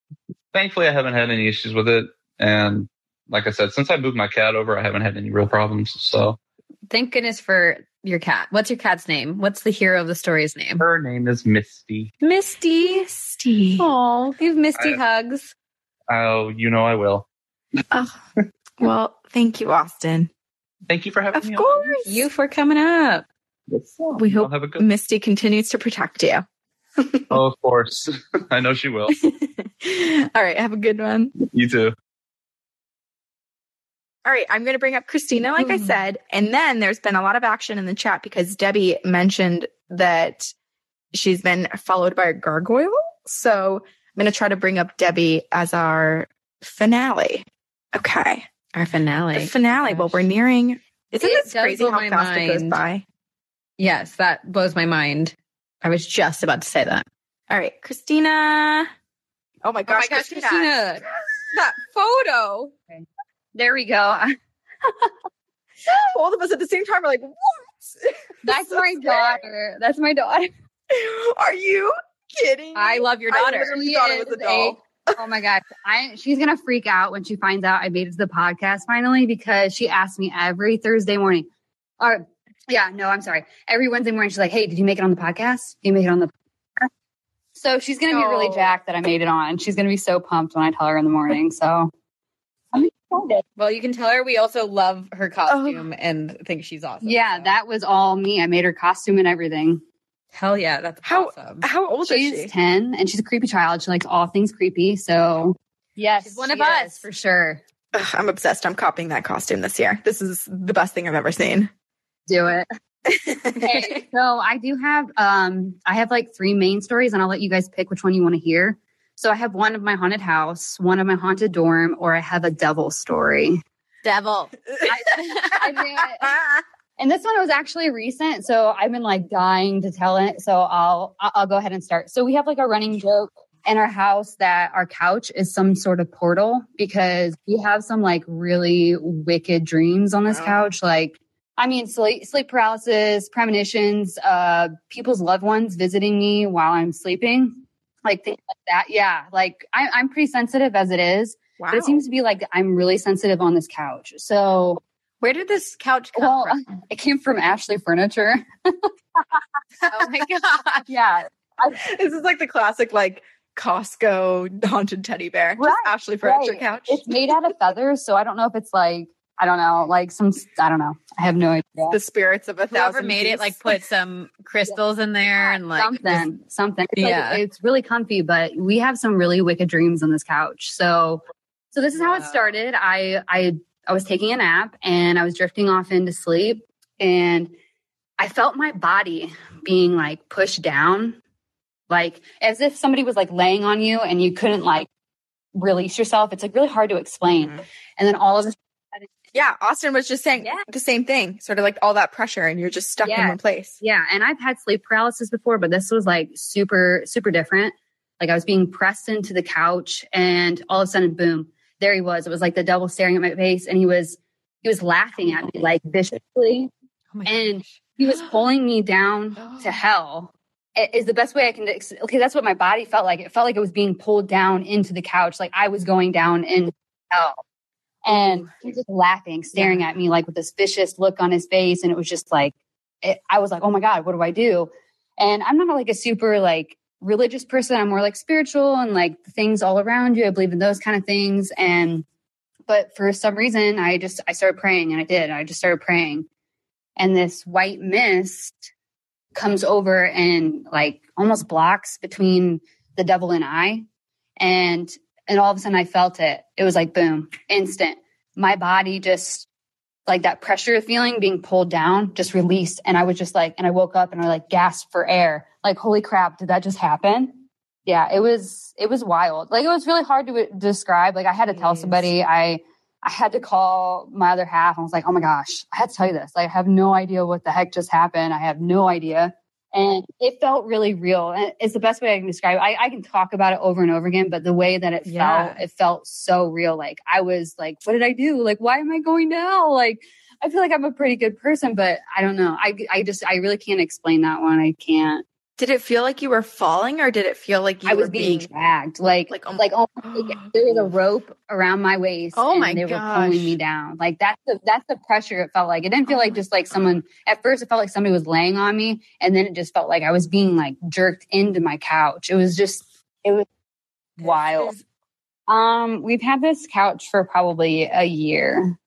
thankfully, I haven't had any issues with it. And like I said, since I moved my cat over, I haven't had any real problems. So Thank goodness for your cat. What's your cat's name? What's the hero of the story's name? her name is Misty. Misty. Steve. Oh, give Misty I- hugs. Oh, you know I will. Oh, well, thank you, Austin. Thank you for having Of me. Of course. You for coming up. On. We Y'all hope have a good. Misty continues to protect you. Oh, of course. I know she will. All right, have a good one. You too. All right, I'm going to bring up Christina, like I Mhm. said. And then there's been a lot of action in the chat because Debbie mentioned that she's been followed by a gargoyle. So I'm going to try to bring up Debbie as our finale. Okay. Our finale. The finale. Well, we're nearing. Isn't It this crazy how fast it goes by? Yes, that blows my mind. I was just about to say that. All right, Christina. Oh my Oh gosh, my gosh, Christina. Christina, that photo. There we go. Both of us at the same time are like, what? That's So my scary. daughter. That's my daughter. Are you kidding? I love your I daughter. literally She thought it was a doll. Oh my gosh. I she's gonna freak out when she finds out I made it to the podcast finally because she asks me every Thursday morning. Or yeah, no, I'm sorry. Every Wednesday morning she's like, Hey, did you make it on the podcast? Did you make it on the so she's gonna be really Oh. jacked that I made it on. She's gonna be so pumped when I tell her in the morning. So I'm excited. Well, you can tell her we also love her oh. costume and think she's awesome. Yeah, so. that was all me. I made her costume and everything. Hell yeah, that's How awesome. how old She's is she? 10 and she's a creepy child. She likes all things creepy. So, yes, She's one of she us. is, for sure. Ugh, I'm obsessed. I'm copying that costume this year. This is the best thing I've ever seen. Do it. Okay, so I do have um I have like three main stories and I'll let you guys pick which one you want to hear. So I have one of my haunted house, one of my haunted dorm, or I have a devil story. Devil. I knew it. And this one was actually recent, so I've been like dying to tell it. So I'll I'll go ahead and start. So we have like a running joke in our house that our couch is some sort of portal because we have some like really wicked dreams on this couch. Like, I mean, sleep, sleep paralysis, premonitions, uh, people's loved ones visiting me while I'm sleeping, like things like that. Yeah, like I, I'm pretty sensitive as it is, but it seems to be like I'm really sensitive on this couch. So. Where did this couch come well, from? It came from Ashley Furniture. Oh my god. yeah. this is like the classic like Costco haunted teddy bear. Just Ashley furniture right. couch. It's made out of feathers, so I don't know if it's like I don't know, like some I don't know. I have no idea. the spirits of a Whoever thousand. made it like put some crystals in there and like something, something. It's like- Yeah. it's really comfy, but we have some really wicked dreams on this couch. So, so this is how it started. I, I, I was taking a nap and I was drifting off into sleep, and I felt my body being like pushed down, like as if somebody was like laying on you and you couldn't like release yourself. It's like really hard to explain. Mm-hmm. And then all of a Yeah, Austin was just saying the same thing. Sort of like all that pressure, and you're just stuck in one place. Yeah. And I've had sleep paralysis before, but this was like super, super different. Like I was being pressed into the couch and all of a sudden, boom, there he was. It was like the devil staring at my face and he was, he was laughing at me like viciously. and he was pulling me down to hell is the best way I can, okay, that's what my body felt like. It felt like it was being pulled down into the couch. Like I was going down in hell. And he was just laughing, staring at me like with this vicious look on his face. And it was just like, it, I was like, oh my God, what do I do? And I'm not like a super like religious person. I'm more like spiritual and like things all around you. I believe in those kind of things. And, but for some reason, I just, I started praying and I did. I just started praying. And this white mist comes over and like almost blocks between the devil and I. And, and all of a sudden I felt it. It was like boom, instant. My body just like that pressure feeling being pulled down just released. And I was just like, and I woke up and I like gasped for air. Like, holy crap, did that just happen? Yeah, it was, it was wild. Like, it was really hard to uh, describe. Like, I had to tell somebody, I, I had to call my other half. I was like, oh my gosh, I had to tell you this. Like, I have no idea what the heck just happened. I have no idea. And it felt really real. And it's the best way I can describe it. I, I can talk about it over and over again, but the way that it Yeah. felt, it felt so real. Like I was like, what did I do? Like, why am I going to hell? Like, I feel like I'm a pretty good person, but I don't know. I, I just, I really can't explain that one. I can't. Did it feel like you were falling, or did it feel like you I was were being being? dragged, like like like, oh, like there was a rope around my waist. Oh and my they were pulling me down. Like that's the that's the pressure it felt like. It didn't feel like just like someone. At first, it felt like somebody was laying on me, and then it just felt like I was being like jerked into my couch. It was just it was wild. Um, we've had this couch for probably a year.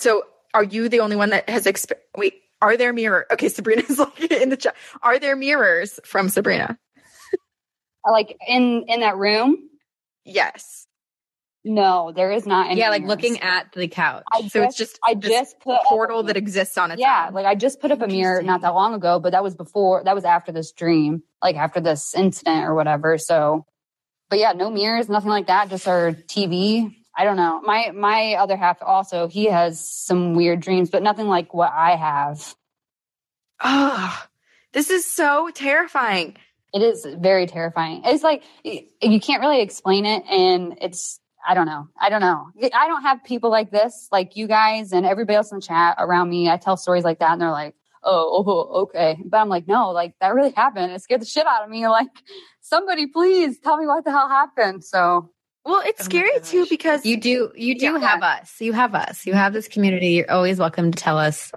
So, are you the only one that has exp- Wait, are there mirror? Okay, Sabrina's like in the chat. Are there mirrors from Sabrina? Uh, like in in that room. Yes. No, there is not. Any Yeah, like mirrors. looking at the couch. I So it's just I just put up a portal that exists on its yeah, own. like I just put up a mirror not that long ago, but that was before that was after this dream, like after this incident or whatever. So, but yeah, no mirrors, nothing like that. Just our TV. I don't know. My my other half also he has some weird dreams, but nothing like what I have. Oh, this is so terrifying. It is very terrifying. It's like you can't really explain it, and it's I don't know. I don't know. I don't have people like this, like you guys and everybody else in the chat around me. I tell stories like that, and they're like, "Oh, oh okay," but I'm like, "No, like that really happened. It scared the shit out of me. Like, somebody please tell me what the hell happened." So, Well, it's scary too because You do you do Yeah. have us. You have us. You have this community. You're always welcome to tell us.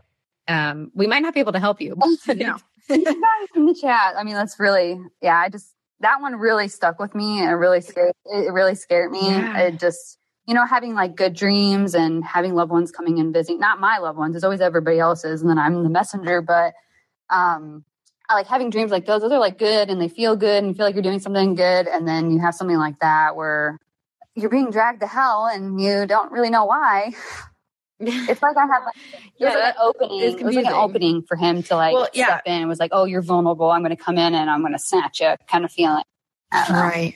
Um, we might not be able to help you. but- No. you guys in the chat. I mean, that's really yeah. I just that one really stuck with me, and it really scared. It really scared me. Yeah. It just you know having like good dreams and having loved ones coming and visiting. Not my loved ones. It's always everybody else's, and then I'm the messenger. But um, I like having dreams like those. Those are like good, and they feel good, and you feel like you're doing something good. And then you have something like that where you're being dragged to hell, and you don't really know why. It's like I have like, Yeah, there's like an opening. It was like an opening for him to like Well, yeah. step in. It was like, oh, you're vulnerable. I'm going to come in and I'm going to snatch you, kind of feeling. I don't know. Right.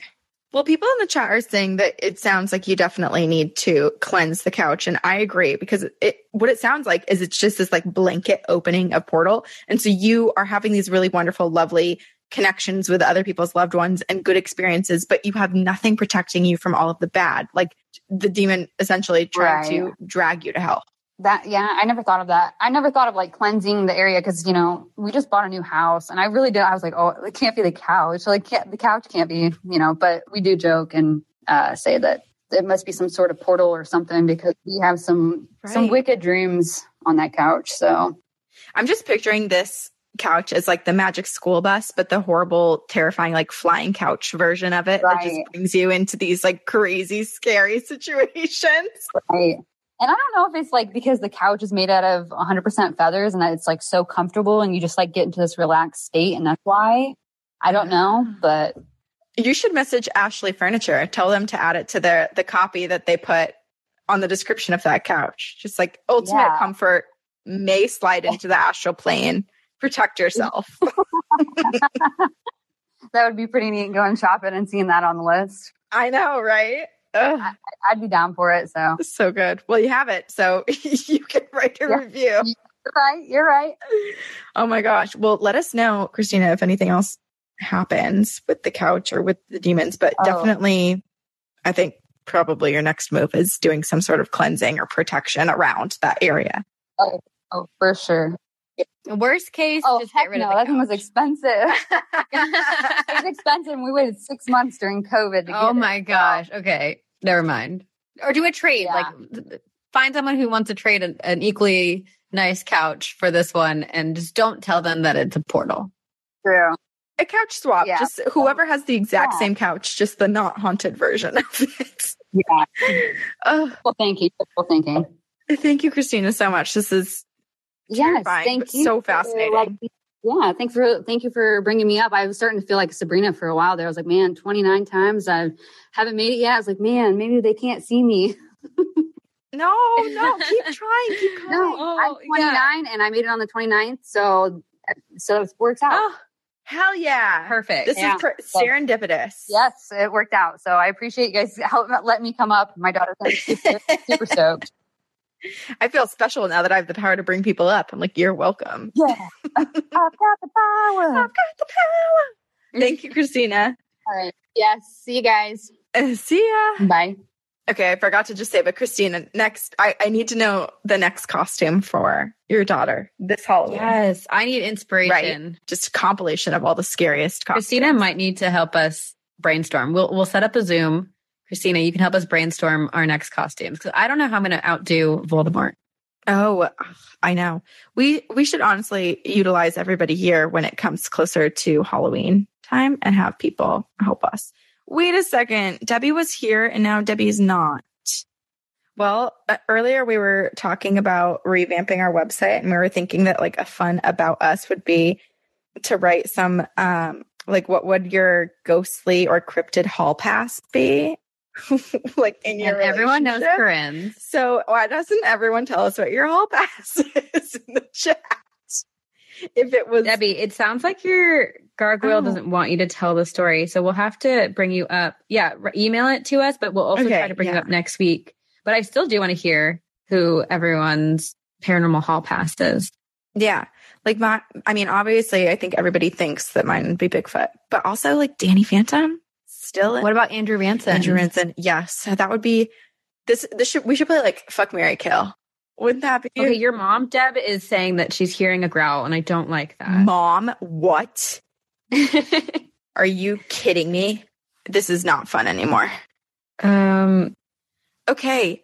Well, people in the chat are saying that it sounds like you definitely need to cleanse the couch. And I agree because it, what it sounds like is it's just this like blanket opening of portal. And so you are having these really wonderful, lovely connections with other people's loved ones and good experiences, but you have nothing protecting you from all of the bad. Like the demon essentially trying Right. to drag you to hell. That yeah, I never thought of that. I never thought of like cleansing the area because you know we just bought a new house, and I really did. I was like, oh, it can't be the couch. Like, the couch can't be, you know. But we do joke and uh, say that it must be some sort of portal or something because we have some some wicked dreams on that couch. So I'm just picturing this couch as like the magic school bus, but the horrible, terrifying, like flying couch version of it that just brings you into these like crazy, scary situations. Right. And I don't know if it's like because the couch is made out of 100% feathers and that it's like so comfortable and you just like get into this relaxed state and that's why. I don't know, but You should message Ashley Furniture. Tell them to add it to their the copy that they put on the description of that couch. Just like ultimate Yeah. comfort may slide into the astral plane. Protect yourself. that would be pretty neat going shopping and seeing that on the list. I know, right? Ugh, I'd be down for it. So so good. Well, you have it, so you can write a Yeah. review. you're right. You're right. Oh my gosh. Well, let us know, Christina, if anything else happens with the couch or with the demons. But Oh. definitely, I think probably your next move is doing some sort of cleansing or protection around that area. Oh, oh for sure. Worst case, Oh, just heck get rid no. of the That thing was expensive. it was expensive. and We waited six months during COVID to oh get Oh it. my gosh. Okay. Never mind. Or do a trade. Yeah. Like th- th- find someone who wants to trade an, an equally nice couch for this one and just don't tell them that it's a portal. True. A couch swap. Yeah. Just whoever has the exact Yeah. same couch, just the not haunted version of it. Yeah. Oh, Well, thank you. Well, thinking. thank you, Christina, so much. This is Yes. Terrifying, Thank you. so for, fascinating. like, yeah. Thanks for thank you for bringing me up. I was starting to feel like Sabrina for a while there. I was like, man, 29 times I haven't made it yet. I was like, man, maybe they can't see me. no, no. Keep trying. Keep No. Oh, I'm 29 and I made it on the 29th. So so it works out. Oh, hell yeah! Perfect. This Yeah. is per- serendipitous. Yes, it worked out. So I appreciate you guys help let me come up. My daughter's super, super stoked. I feel special now that I have the power to bring people up. I'm like, you're welcome. Yeah. I've got the power. I've got the power. Thank you, Christina. All right. Yes. See you guys. Uh, see ya. Bye. Okay, I forgot to just say, but Christina, next, I, I need to know the next costume for your daughter this Halloween. Yes. I need inspiration. Just a compilation of all the scariest costumes. Christina might need to help us brainstorm. We'll we'll set up a Zoom. Christina, you can help us brainstorm our next costumes because I don't know how I'm going to outdo Voldemort. Oh, I know. We we should honestly utilize everybody here when it comes closer to Halloween time and have people help us. Wait a second. Debbie was here and now Debbie's not. Well, uh, earlier we were talking about revamping our website and we were thinking that like a fun about us would be to write some um like what would your ghostly or cryptid hall pass be? like in your And everyone knows? Corinne's. So why doesn't everyone tell us what your hall pass is in the chat? If it was Debbie, it sounds like your gargoyle Oh. doesn't want you to tell the story. So we'll have to bring you up. Yeah, email it to us, but we'll also Okay, try to bring you yeah. up next week. But I still do want to hear who everyone's paranormal hall pass is. yeah, like my, I mean, obviously, I think everybody thinks that mine would be Bigfoot, but also like Danny Phantom, still What about Andrew Ranson? Andrew Ranson. Yes, that would be this. This should we should play like fuck Marry Kill. Wouldn't that be Okay, your mom, Deb, is saying that she's hearing a growl, and I don't like that. mom? What are you kidding me? This is not fun anymore. um. Okay,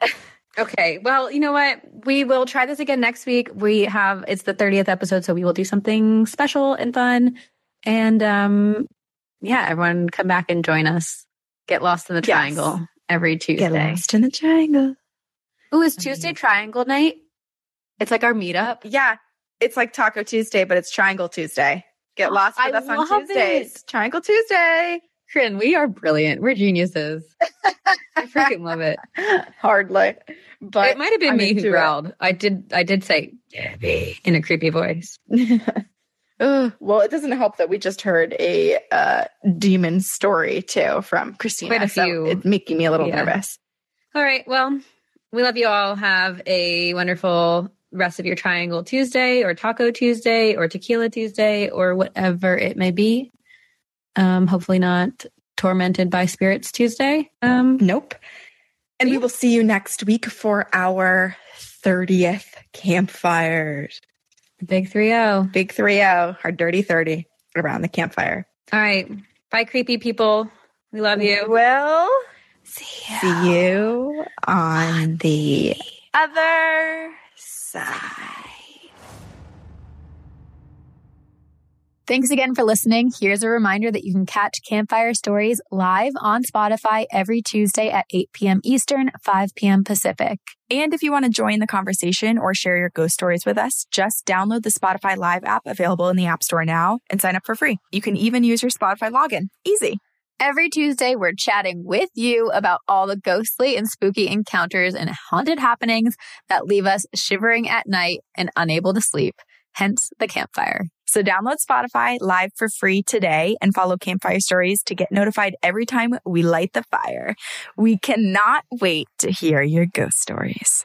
Okay. Well, you know what? We will try this again next week. We have it's the 30th episode, so we will do something special and fun. And um yeah, everyone come back and join us. Get lost in the Yes. triangle every Tuesday. get lost in the triangle. Ooh, is oh, Tuesday triangle night? It's like our meetup. Yeah, it's like Taco Tuesday, but it's Triangle Tuesday. Get lost with I us on Tuesdays. it. Triangle Tuesday. Corinne, we are brilliant. We're geniuses. I freaking love it. Hardly, but it might have been I'm me who into it. growled. I did I did say Debbie in a creepy voice. Ugh, well, it doesn't help that we just heard a uh, demon story too from Christina. Quite a so it's making me a little Yeah. nervous. All right. Well, we love you all. Have a wonderful rest of your Triangle Tuesday or Taco Tuesday or Tequila Tuesday or whatever it may be. Um, hopefully not tormented by spirits Tuesday. Um, Nope. And we will see you next week for our 30th campfires. Big 3 0. Big 3 0, our dirty 30 around the campfire. All right. Bye, creepy people. We love you. Well, see you on the other side. Thanks again for listening. Here's a reminder that you can catch Campfire Stories live on Spotify every Tuesday at 8 p.m. Eastern, 5 p.m. Pacific. And if you want to join the conversation or share your ghost stories with us, just download the Spotify Live app available in the App Store now and sign up for free. You can even use your Spotify login. Easy. Every Tuesday, we're chatting with you about all the ghostly and spooky encounters and haunted happenings that leave us shivering at night and unable to sleep, hence the campfire. So download Spotify Live for free today and follow Campfire Stories to get notified every time we light the fire. We cannot wait to hear your ghost stories.